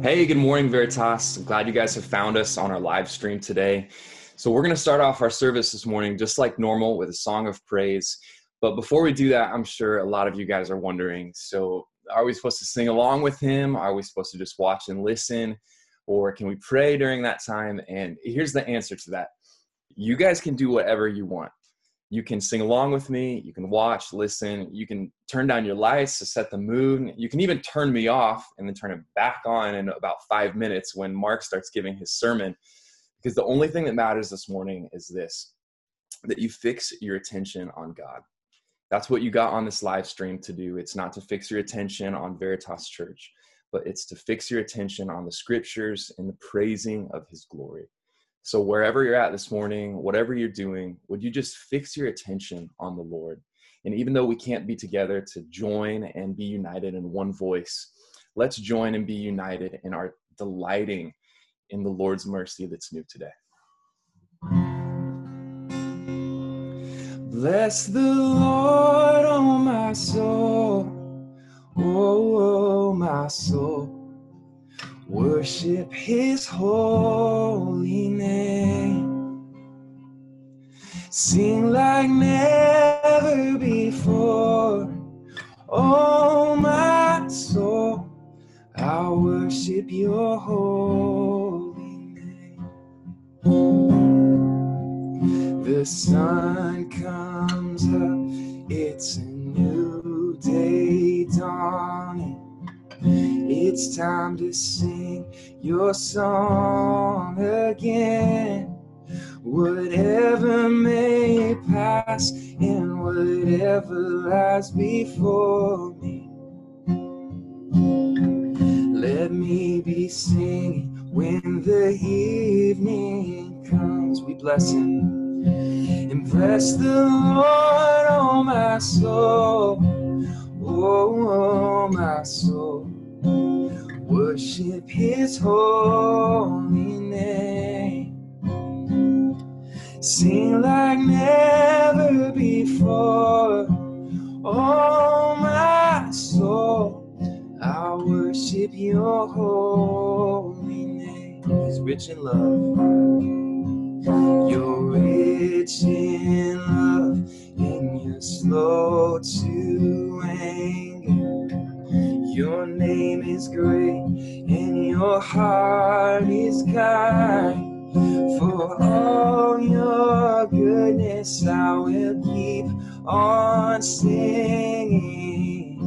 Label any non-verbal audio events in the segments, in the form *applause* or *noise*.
Hey, good morning, Veritas. I'm glad you guys have found us on our live stream today. So, we're going to start off our service this morning just like normal with a song of praise. But before we do that, I'm sure a lot of you guys are wondering so, are we supposed to sing along with him? Are we supposed to just watch and listen? Or can we pray during that time? And here's the answer to that you guys can do whatever you want you can sing along with me you can watch listen you can turn down your lights to set the mood. You can even turn me off and then turn it back on in about five minutes when mark starts giving his sermon. Because the only thing that matters this morning is this that you fix your attention on god. That's what you got on this live stream to do. It's not to fix your attention on veritas church but it's to fix your attention on the scriptures and the praising of his glory so, wherever you're at this morning, whatever you're doing, would you just fix your attention on the Lord? And even though we can't be together to join and be united in one voice, let's join and be united in our delighting in the Lord's mercy that's new today. Bless the Lord, oh my soul, oh, oh my soul Worship his holy name. Sing like never before. Oh, my soul, I worship your holy name. The sun comes up, it's a new day dawning. It's time to sing your song again. Whatever may pass and whatever lies before me. Let me be singing when the evening comes. We bless him and bless the Lord, oh my soul. Oh, oh my soul worship his holy name. Sing like never before. Oh, my soul, I worship your holy name. He's rich in love. You're rich in love, and you're slow to anger. Your name is great and your heart is kind. For all your goodness, I will keep on singing.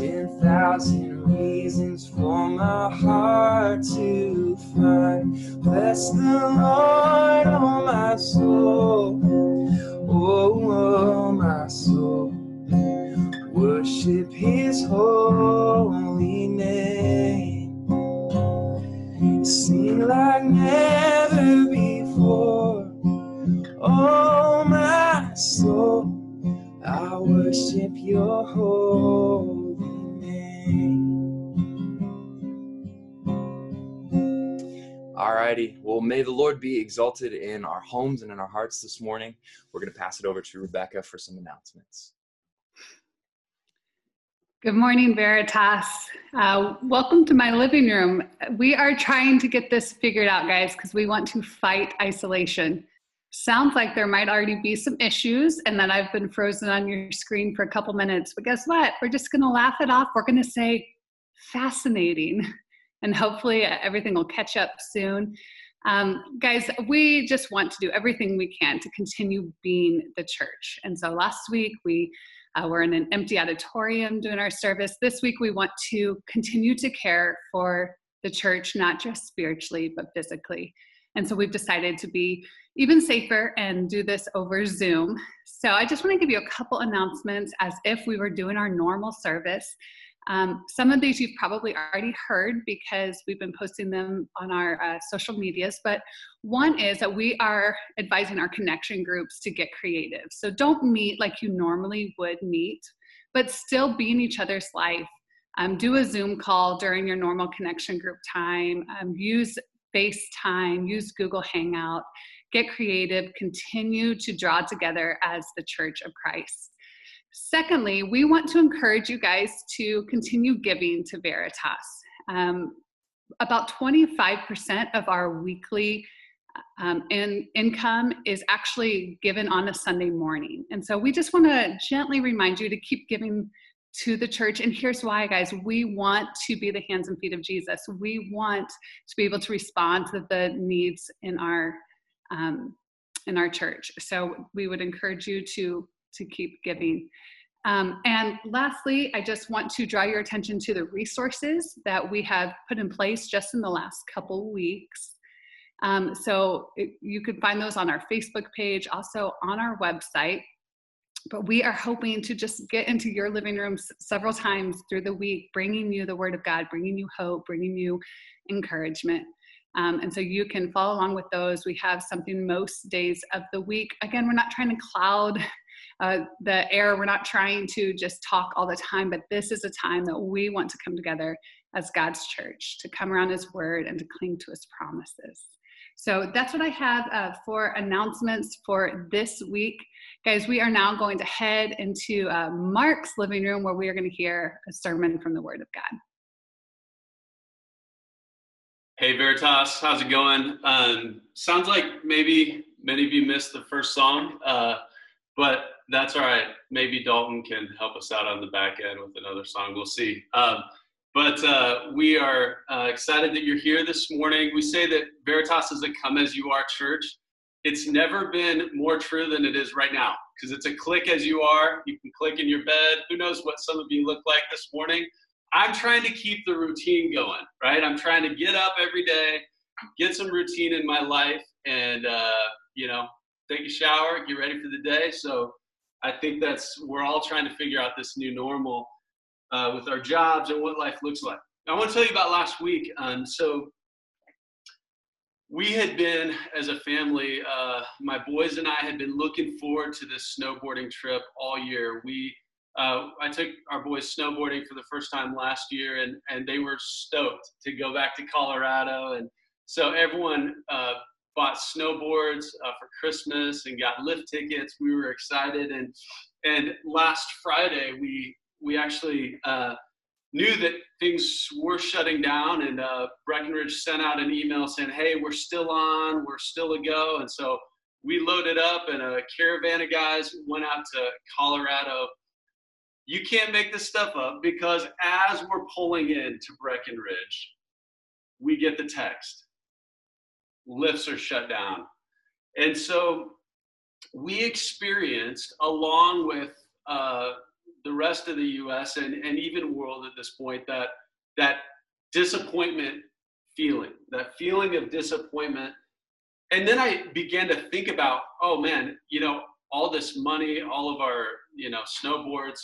Ten thousand reasons for my heart to find. Bless the Lord, oh my soul. Oh, oh my soul worship his holy name. Sing like never before. Oh, my soul, I worship your holy name. Alrighty, well, may the Lord be exalted in our homes and in our hearts this morning. We're going to pass it over to Rebecca for some announcements. Good morning, Veritas. Uh, welcome to my living room. We are trying to get this figured out, guys, because we want to fight isolation. Sounds like there might already be some issues, and that I've been frozen on your screen for a couple minutes. But guess what? We're just going to laugh it off. We're going to say fascinating, *laughs* and hopefully everything will catch up soon. Um, guys, we just want to do everything we can to continue being the church. And so last week we uh, we're in an empty auditorium doing our service. This week, we want to continue to care for the church, not just spiritually, but physically. And so we've decided to be even safer and do this over Zoom. So I just want to give you a couple announcements as if we were doing our normal service. Um, some of these you've probably already heard because we've been posting them on our uh, social medias, but one is that we are advising our connection groups to get creative. So don't meet like you normally would meet, but still be in each other's life. Um, do a Zoom call during your normal connection group time. Um, use FaceTime, use Google Hangout, get creative, continue to draw together as the Church of Christ. Secondly, we want to encourage you guys to continue giving to Veritas. Um, about 25% of our weekly um, in, income is actually given on a Sunday morning. And so we just want to gently remind you to keep giving to the church. And here's why, guys we want to be the hands and feet of Jesus. We want to be able to respond to the needs in our. Um, in our church so we would encourage you to to keep giving um, and lastly, I just want to draw your attention to the resources that we have put in place just in the last couple weeks. Um, so it, you can find those on our Facebook page, also on our website. But we are hoping to just get into your living rooms several times through the week, bringing you the Word of God, bringing you hope, bringing you encouragement. Um, and so you can follow along with those. We have something most days of the week. Again, we're not trying to cloud uh, the air. We're not trying to just talk all the time, but this is a time that we want to come together as God's church, to come around His word and to cling to His promises. So that's what I have uh, for announcements for this week. Guys, we are now going to head into uh, Mark's living room where we are going to hear a sermon from the Word of God. Hey Veritas, how's it going? Um, sounds like maybe many of you missed the first song, uh, but that's all right. Maybe Dalton can help us out on the back end with another song. We'll see. Um, but uh, we are uh, excited that you're here this morning. We say that Veritas is a come as you are church. It's never been more true than it is right now because it's a click as you are. You can click in your bed. Who knows what some of you look like this morning? I'm trying to keep the routine going, right? I'm trying to get up every day, get some routine in my life, and, uh, you know, take a shower, get ready for the day. So I think that's we're all trying to figure out this new normal uh, with our jobs and what life looks like. I want to tell you about last week. Um, so we had been as a family, uh, my boys and I had been looking forward to this snowboarding trip all year. We uh, I took our boys snowboarding for the first time last year, and and they were stoked to go back to Colorado. And so everyone uh, bought snowboards uh, for Christmas and got lift tickets. We were excited, and and last Friday we we actually uh, knew that things were shutting down, and uh, Breckenridge sent out an email saying, "Hey, we're still on, we're still a go," and so we loaded up, and a caravan of guys went out to Colorado. You can't make this stuff up because as we're pulling in to Breckenridge, we get the text lifts are shut down. And so we experienced, along with uh, the rest of the US and, and even world at this point, that, that disappointment feeling, that feeling of disappointment. And then I began to think about, oh man, you know, all this money, all of our, you know, snowboards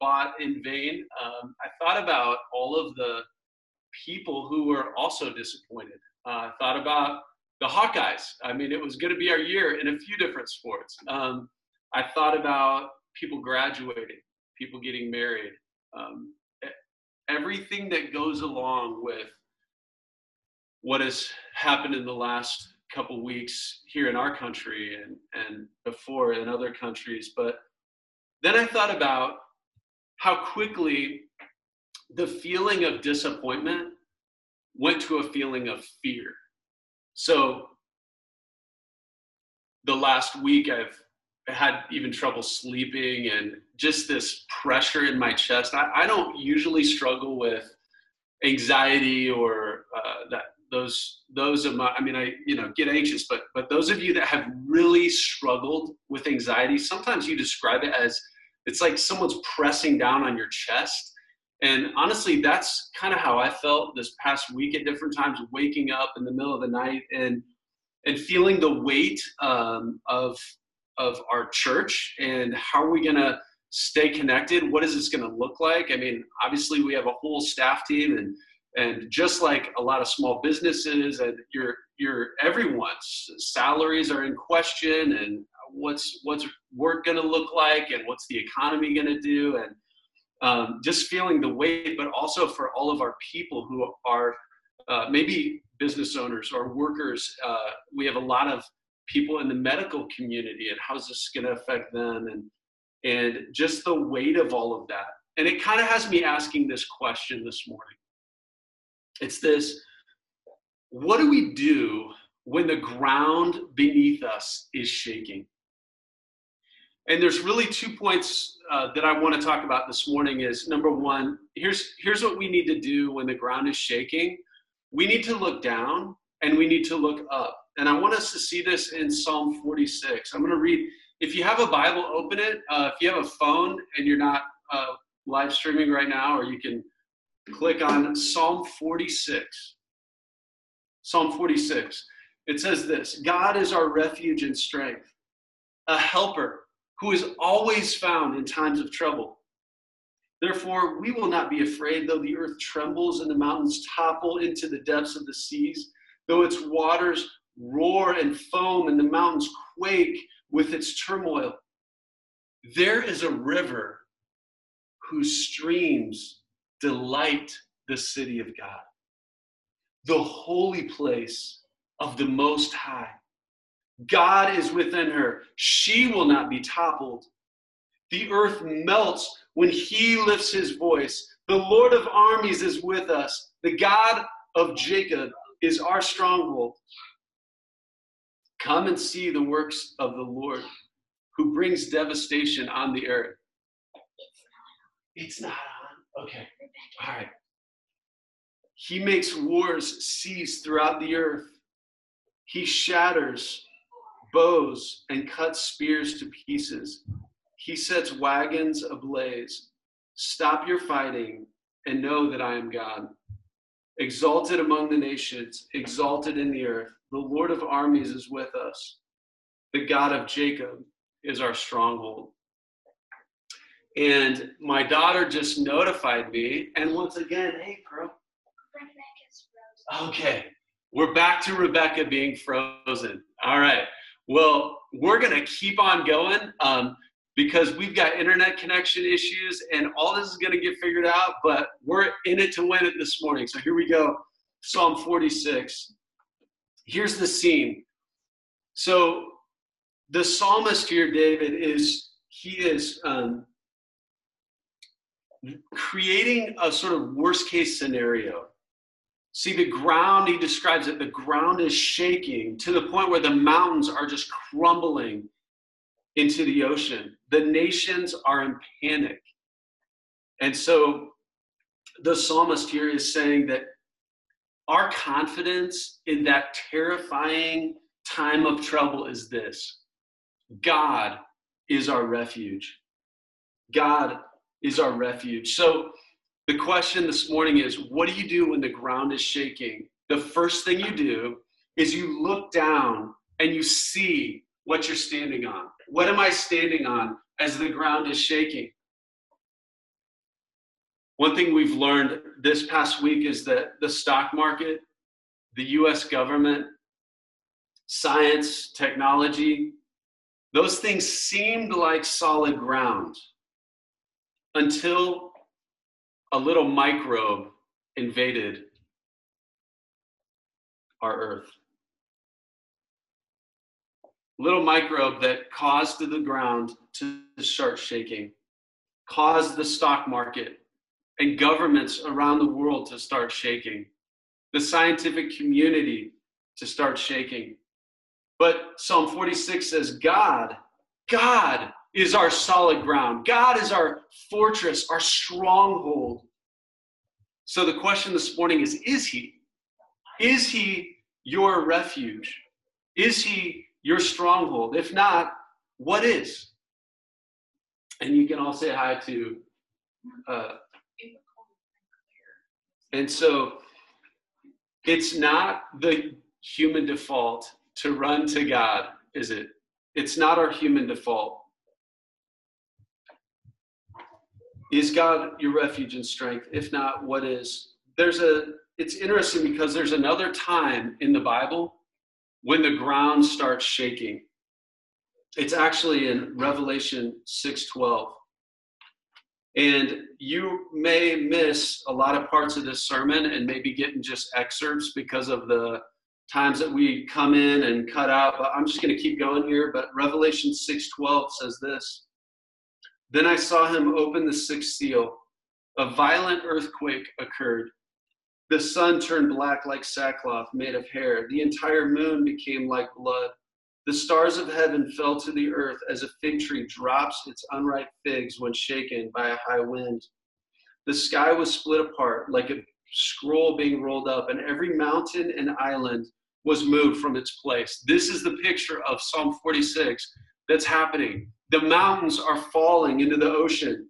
bought in vain. Um, I thought about all of the people who were also disappointed. Uh, I thought about the Hawkeyes. I mean, it was going to be our year in a few different sports. Um, I thought about people graduating, people getting married, um, everything that goes along with what has happened in the last couple weeks here in our country and, and before in other countries. But then I thought about how quickly the feeling of disappointment went to a feeling of fear. So the last week I've had even trouble sleeping and just this pressure in my chest. I, I don't usually struggle with anxiety or uh, that those those of my I mean I you know get anxious, but but those of you that have really struggled with anxiety, sometimes you describe it as it's like someone's pressing down on your chest and honestly, that's kind of how I felt this past week at different times, waking up in the middle of the night and and feeling the weight um, of of our church and how are we going to stay connected? What is this going to look like? I mean, obviously, we have a whole staff team, and and just like a lot of small businesses, and your your everyone's salaries are in question, and what's what's work going to look like, and what's the economy going to do, and um, just feeling the weight, but also for all of our people who are uh, maybe business owners or workers. Uh, we have a lot of people in the medical community, and how's this going to affect them? And and just the weight of all of that. And it kind of has me asking this question this morning. It's this what do we do when the ground beneath us is shaking? And there's really two points uh, that I want to talk about this morning is number one, here's here's what we need to do when the ground is shaking. We need to look down and we need to look up. And I want us to see this in Psalm 46. I'm going to read if you have a Bible, open it. Uh, if you have a phone and you're not uh, live streaming right now, or you can click on Psalm 46. Psalm 46. It says this God is our refuge and strength, a helper who is always found in times of trouble. Therefore, we will not be afraid, though the earth trembles and the mountains topple into the depths of the seas, though its waters roar and foam and the mountains quake with its turmoil. There is a river whose streams delight the city of God, the holy place of the Most High. God is within her. She will not be toppled. The earth melts when he lifts his voice. The Lord of armies is with us. The God of Jacob is our stronghold. Come and see the works of the Lord who brings devastation on the earth. It's not on. Okay. All right. He makes wars cease throughout the earth. He shatters bows and cuts spears to pieces. He sets wagons ablaze. Stop your fighting and know that I am God. Exalted among the nations, exalted in the earth. The Lord of armies is with us. The God of Jacob is our stronghold. And my daughter just notified me, and once again, hey, Pearl. Okay, we're back to Rebecca being frozen. All right. Well, we're going to keep on going um, because we've got internet connection issues, and all this is going to get figured out, but we're in it to win it this morning. So here we go Psalm 46 here's the scene. So the psalmist here, David, is he is um, creating a sort of worst case scenario. See, the ground, he describes it, the ground is shaking to the point where the mountains are just crumbling into the ocean. The nations are in panic. And so the psalmist here is saying that our confidence in that terrifying time of trouble is this God is our refuge. God is our refuge. So, the question this morning is what do you do when the ground is shaking? The first thing you do is you look down and you see what you're standing on. What am I standing on as the ground is shaking? One thing we've learned this past week is that the stock market, the US government, science, technology, those things seemed like solid ground until a little microbe invaded our earth. Little microbe that caused the ground to start shaking, caused the stock market and governments around the world to start shaking, the scientific community to start shaking. But Psalm 46 says, God, God is our solid ground. God is our fortress, our stronghold. So the question this morning is Is He? Is He your refuge? Is He your stronghold? If not, what is? And you can all say hi to uh, and so it's not the human default to run to God, is it? It's not our human default. Is God your refuge and strength? If not, what is? There's a it's interesting because there's another time in the Bible when the ground starts shaking. It's actually in Revelation 6:12. And you may miss a lot of parts of this sermon and maybe getting just excerpts because of the times that we come in and cut out. But I'm just going to keep going here. But Revelation 6:12 says this: Then I saw him open the sixth seal. A violent earthquake occurred. The sun turned black like sackcloth made of hair. The entire moon became like blood. The stars of heaven fell to the earth as a fig tree drops its unripe figs when shaken by a high wind. The sky was split apart like a scroll being rolled up, and every mountain and island was moved from its place. This is the picture of Psalm 46 that's happening. The mountains are falling into the ocean.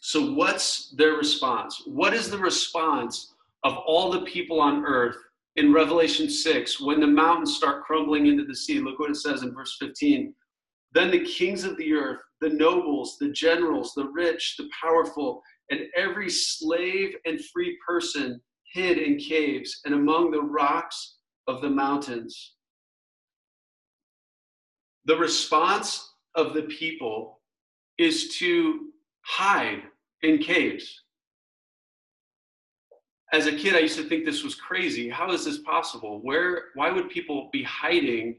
So, what's their response? What is the response of all the people on earth in Revelation 6 when the mountains start crumbling into the sea? Look what it says in verse 15. Then the kings of the earth, the nobles, the generals, the rich, the powerful, and every slave and free person hid in caves and among the rocks of the mountains. The response of the people is to hide in caves. As a kid, I used to think this was crazy. How is this possible? Where, why would people be hiding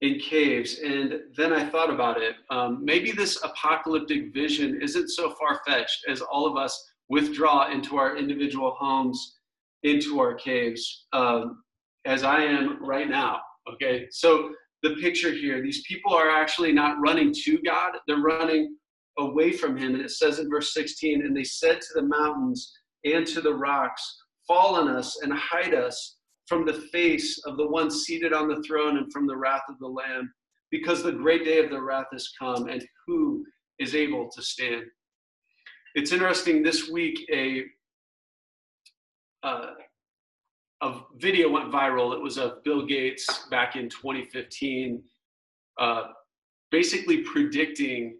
in caves? And then I thought about it. Um, maybe this apocalyptic vision isn't so far fetched as all of us withdraw into our individual homes into our caves um, as I am right now. Okay, so the picture here, these people are actually not running to God, they're running away from Him. And it says in verse 16, and they said to the mountains and to the rocks, Fall on us and hide us from the face of the one seated on the throne and from the wrath of the Lamb, because the great day of the wrath has come, and who is able to stand? It's interesting, this week, a uh, a video went viral. It was of Bill Gates back in 2015, uh, basically predicting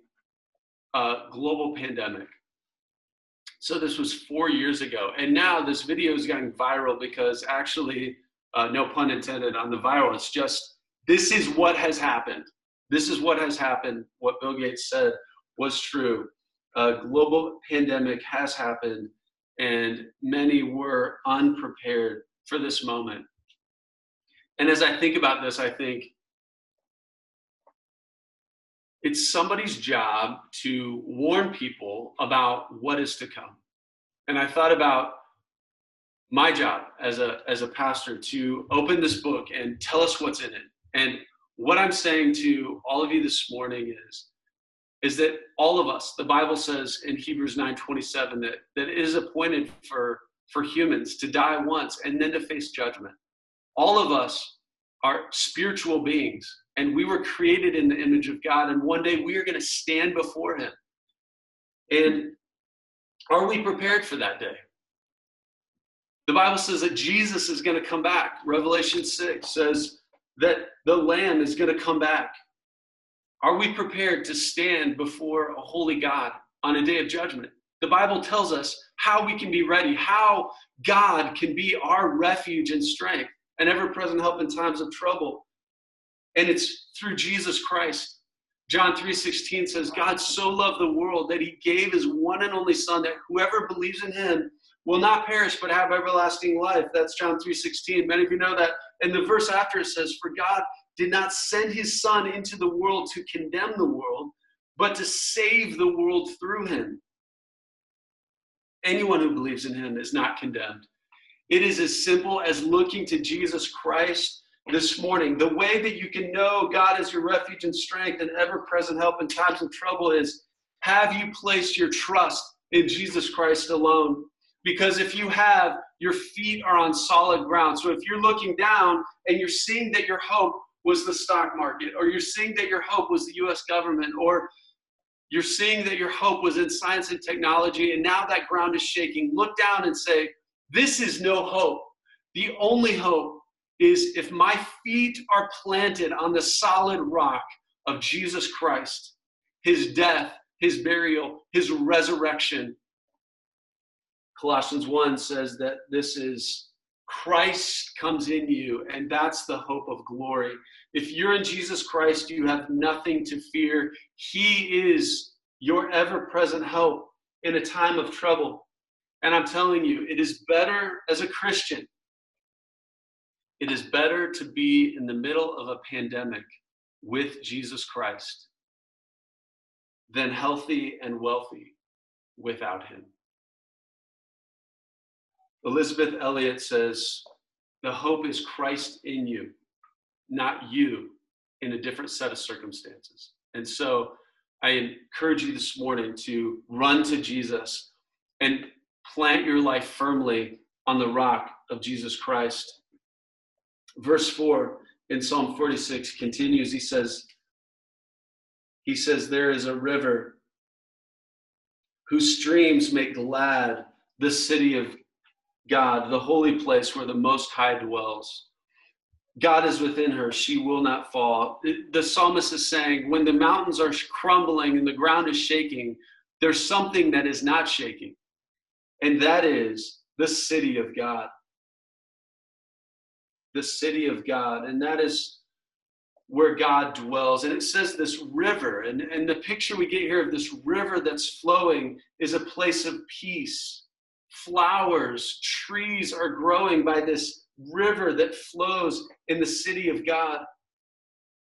a global pandemic. So this was four years ago, and now this video is going viral because actually, uh, no pun intended on the viral. It's just this is what has happened. This is what has happened. What Bill Gates said was true. A global pandemic has happened and many were unprepared for this moment. And as I think about this, I think it's somebody's job to warn people about what is to come. And I thought about my job as a as a pastor to open this book and tell us what's in it. And what I'm saying to all of you this morning is is that all of us, the Bible says in Hebrews 9:27 that that it is appointed for for humans to die once and then to face judgment. All of us are spiritual beings and we were created in the image of God and one day we are going to stand before him. And are we prepared for that day? The Bible says that Jesus is going to come back. Revelation 6 says that the lamb is going to come back are we prepared to stand before a holy God on a day of judgment? The Bible tells us how we can be ready, how God can be our refuge and strength and ever present help in times of trouble. And it's through Jesus Christ. John 3:16 says God so loved the world that he gave his one and only son that whoever believes in him will not perish but have everlasting life. That's John 3:16. Many of you know that. And the verse after it says for God did not send his son into the world to condemn the world, but to save the world through him. Anyone who believes in him is not condemned. It is as simple as looking to Jesus Christ this morning. The way that you can know God is your refuge and strength and ever present help in times of trouble is have you placed your trust in Jesus Christ alone? Because if you have, your feet are on solid ground. So if you're looking down and you're seeing that your hope was the stock market, or you're seeing that your hope was the US government, or you're seeing that your hope was in science and technology, and now that ground is shaking. Look down and say, This is no hope. The only hope is if my feet are planted on the solid rock of Jesus Christ, his death, his burial, his resurrection. Colossians 1 says that this is Christ comes in you, and that's the hope of glory. If you're in Jesus Christ, you have nothing to fear. He is your ever present help in a time of trouble. And I'm telling you, it is better as a Christian, it is better to be in the middle of a pandemic with Jesus Christ than healthy and wealthy without him. Elisabeth Elliot says, The hope is Christ in you, not you in a different set of circumstances. And so I encourage you this morning to run to Jesus and plant your life firmly on the rock of Jesus Christ. Verse 4 in Psalm 46 continues. He says, He says, There is a river whose streams make glad the city of God, the holy place where the Most High dwells. God is within her, she will not fall. The psalmist is saying, when the mountains are crumbling and the ground is shaking, there's something that is not shaking, and that is the city of God. The city of God, and that is where God dwells. And it says this river, and, and the picture we get here of this river that's flowing is a place of peace. Flowers, trees are growing by this river that flows in the city of God.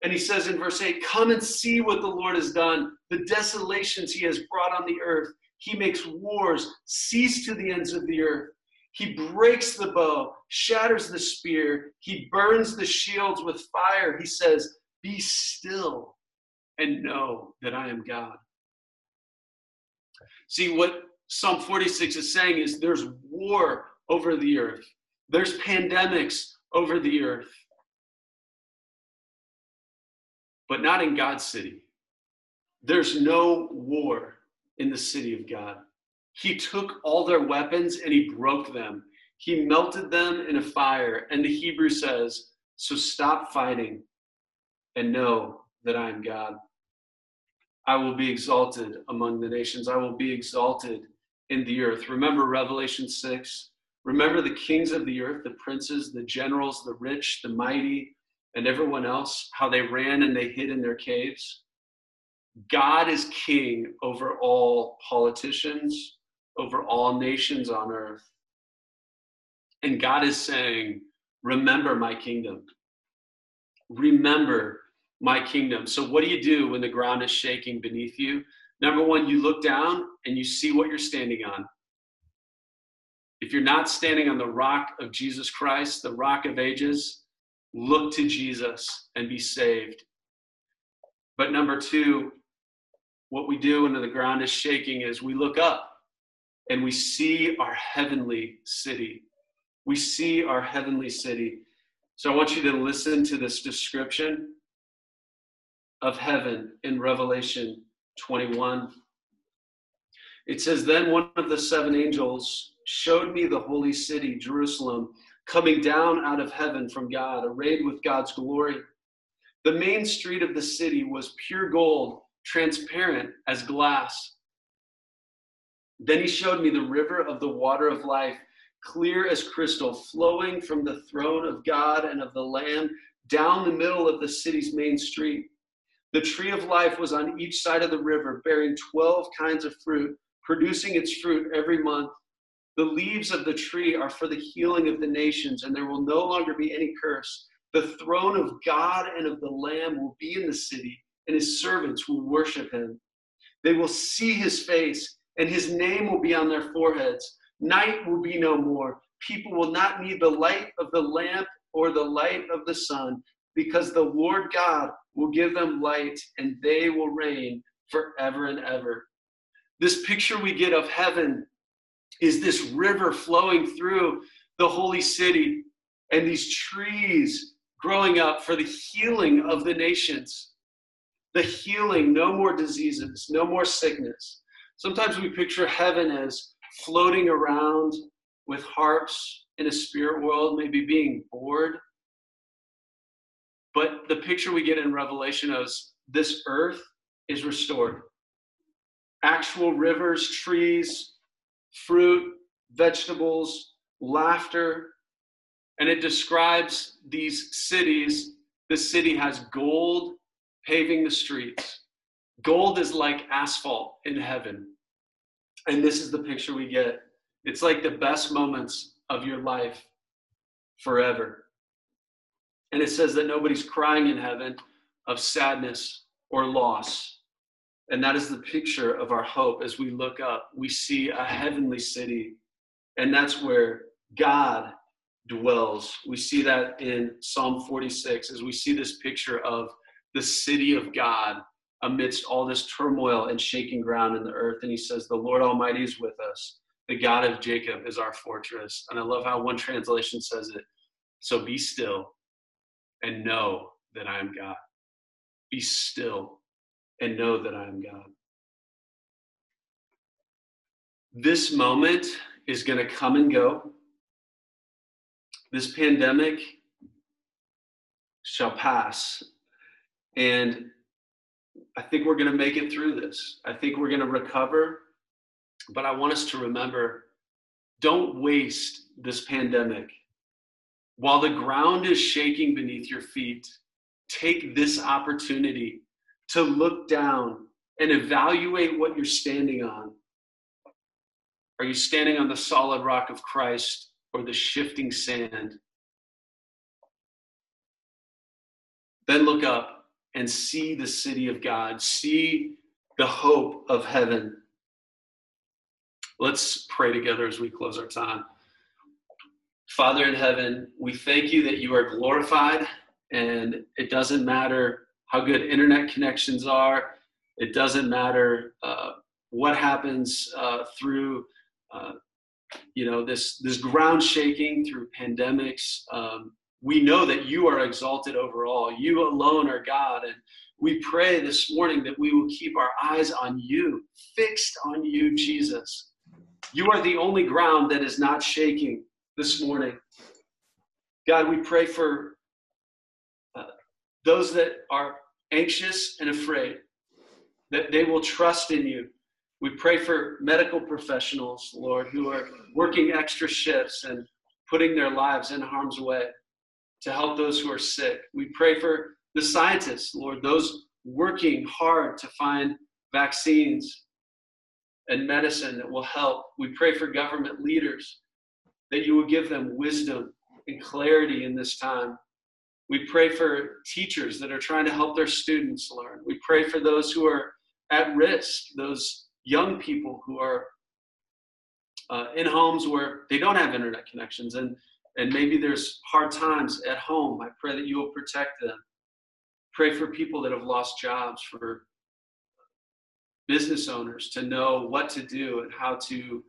And he says in verse 8, Come and see what the Lord has done, the desolations he has brought on the earth. He makes wars cease to the ends of the earth. He breaks the bow, shatters the spear, he burns the shields with fire. He says, Be still and know that I am God. See, what Psalm 46 is saying is there's war over the earth, there's pandemics over the earth, but not in God's city. There's no war in the city of God. He took all their weapons and he broke them. He melted them in a fire. And the Hebrew says, So stop fighting and know that I am God. I will be exalted among the nations. I will be exalted in the earth. Remember Revelation 6? Remember the kings of the earth, the princes, the generals, the rich, the mighty, and everyone else, how they ran and they hid in their caves? God is king over all politicians, over all nations on earth. And God is saying, Remember my kingdom. Remember my kingdom. So, what do you do when the ground is shaking beneath you? Number one, you look down and you see what you're standing on. If you're not standing on the rock of Jesus Christ, the rock of ages, look to Jesus and be saved. But number two, what we do when the ground is shaking is we look up and we see our heavenly city. We see our heavenly city. So I want you to listen to this description of heaven in Revelation 21. It says, Then one of the seven angels showed me the holy city, Jerusalem, coming down out of heaven from God, arrayed with God's glory. The main street of the city was pure gold, transparent as glass then he showed me the river of the water of life, clear as crystal, flowing from the throne of God and of the Lamb down the middle of the city's main street. The tree of life was on each side of the river, bearing 12 kinds of fruit, producing its fruit every month. The leaves of the tree are for the healing of the nations, and there will no longer be any curse. The throne of God and of the Lamb will be in the city, and his servants will worship him. They will see his face and his name will be on their foreheads. Night will be no more. People will not need the light of the lamp or the light of the sun, because the Lord God will give them light and they will reign forever and ever. This picture we get of heaven is this river flowing through the holy city and these trees growing up for the healing of the nations. The healing, no more diseases, no more sickness. Sometimes we picture heaven as floating around with harps in a spirit world, maybe being bored. But the picture we get in Revelation is this earth is restored. Actual rivers, trees, fruit, vegetables, laughter. And it describes these cities. The city has gold paving the streets. Gold is like asphalt in heaven. And this is the picture we get. It's like the best moments of your life forever. And it says that nobody's crying in heaven of sadness or loss. And that is the picture of our hope as we look up. We see a heavenly city, and that's where God dwells. We see that in Psalm 46 as we see this picture of the city of God amidst all this turmoil and shaking ground in the earth. And he says, The Lord Almighty is with us. The God of Jacob is our fortress. And I love how one translation says it. So be still and know that I am God. Be still and know that I am God. This moment is going to come and go. This pandemic shall pass. And I think we're going to make it through this. I think we're going to recover. But I want us to remember don't waste this pandemic. While the ground is shaking beneath your feet, take this opportunity to look down and evaluate what you're standing on. Are you standing on the solid rock of Christ or the shifting sand? Then look up and see the city of God, see the hope of heaven. Let's pray together as we close our time. Father in heaven, we thank you that you are glorified, and it doesn't matter how good internet connections are, it doesn't matter uh, what happens uh, through. Uh, you know this this ground shaking through pandemics. Um, we know that you are exalted over all. You alone are god and we pray this morning that we will keep our eyes on you fixed on you jesus. You are the only ground that is not shaking this morning. God, we pray for uh, those that are anxious and afraid, that they will trust in you. We pray for medical professionals, Lord, who are working extra shifts and putting their lives in harm's way to help those who are sick. We pray for the scientists, Lord, those working hard to find vaccines and medicine that will help. We pray for government leaders that you will give them wisdom and clarity in this time. We pray for teachers that are trying to help their students learn. We pray for those who are at risk, those young people who are uh, in homes where they don't have internet connections and, and maybe there's hard times at home. I pray that you will protect them. Pray for people that have lost jobs, for business owners to know what to do and how to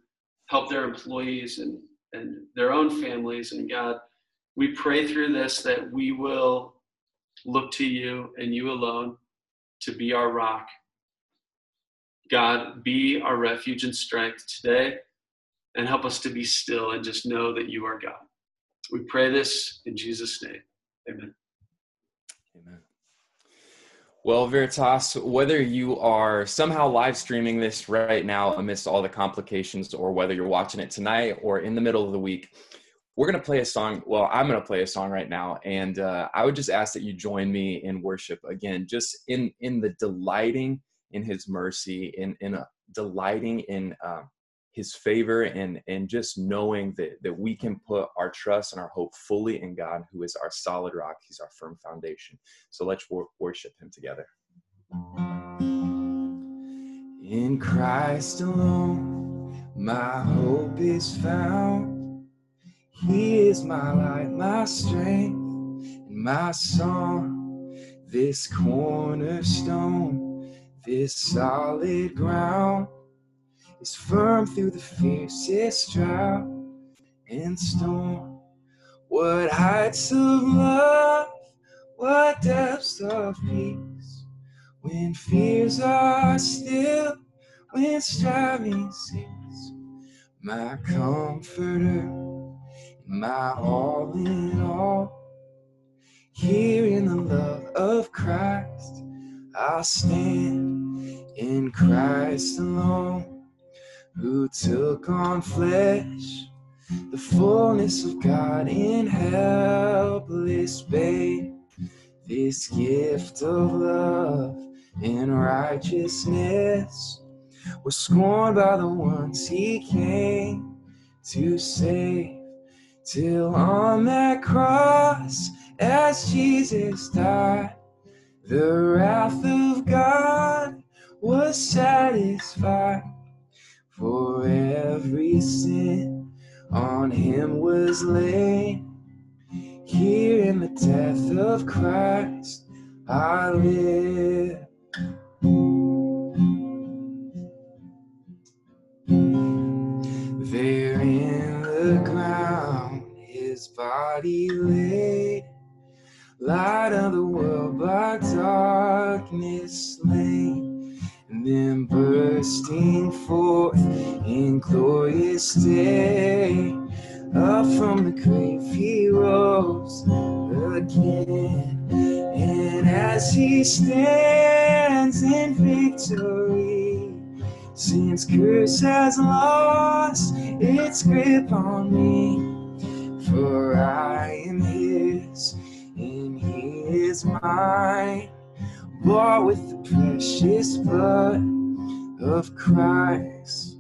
help their employees and, and their own families. And God, we pray through this that we will look to you and you alone to be our rock. God, be our refuge and strength today and help us to be still and just know that you are God. We pray this in Jesus' name. Amen. Amen. Well, Veritas, whether you are somehow live streaming this right now amidst all the complications, or whether you're watching it tonight or in the middle of the week, we're going to play a song. Well, I'm going to play a song right now, and uh, I would just ask that you join me in worship again, just in in the delighting in His mercy, in in a, delighting in uh, his favor and and just knowing that that we can put our trust and our hope fully in God who is our solid rock. He's our firm foundation. So let's wor- worship him together. In Christ alone my hope is found. He is my light my strength and my song. This cornerstone this solid ground is firm through the fiercest drought and storm. What heights of love, what depths of peace, when fears are still, when striving cease, my comforter, my all in all. Here in the love of Christ, I'll stand in Christ alone who took on flesh, the fullness of God in helpless babe. This gift of love and righteousness was scorned by the ones he came to save. Till on that cross, as Jesus died, the wrath of God was satisfied for every sin on him was laid. Here in the death of Christ, I live. There in the ground, his body laid, light of the world by darkness slain, bursting forth in glorious day, up from the grave he rose again, and as he stands in victory. Since curse has lost its grip on me, for I am his and he is mine, bought with the precious blood of Christ.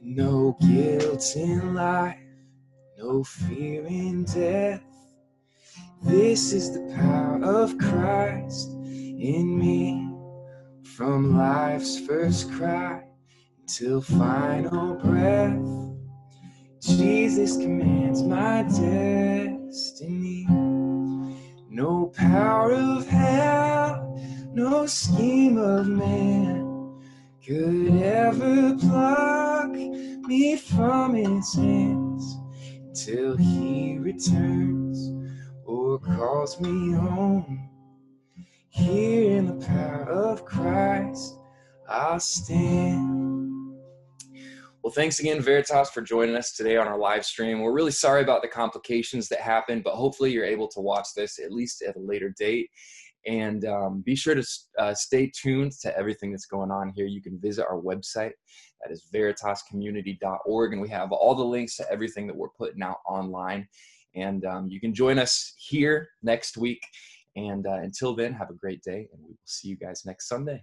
No guilt in life, no fear in death. This is the power of Christ in me. From life's first cry till final breath, Jesus commands my destiny. No power of hell, no scheme of man could ever pluck me from his hands till he returns or calls me home. Here in the power of Christ, I stand. Well, thanks again, Veritas, for joining us today on our live stream. We're really sorry about the complications that happened, but hopefully you're able to watch this at least at a later date. And um, be sure to uh, stay tuned to everything that's going on here. You can visit our website, that is veritascommunity.org, and we have all the links to everything that we're putting out online. And um, you can join us here next week. And uh, until then, have a great day, and we will see you guys next Sunday.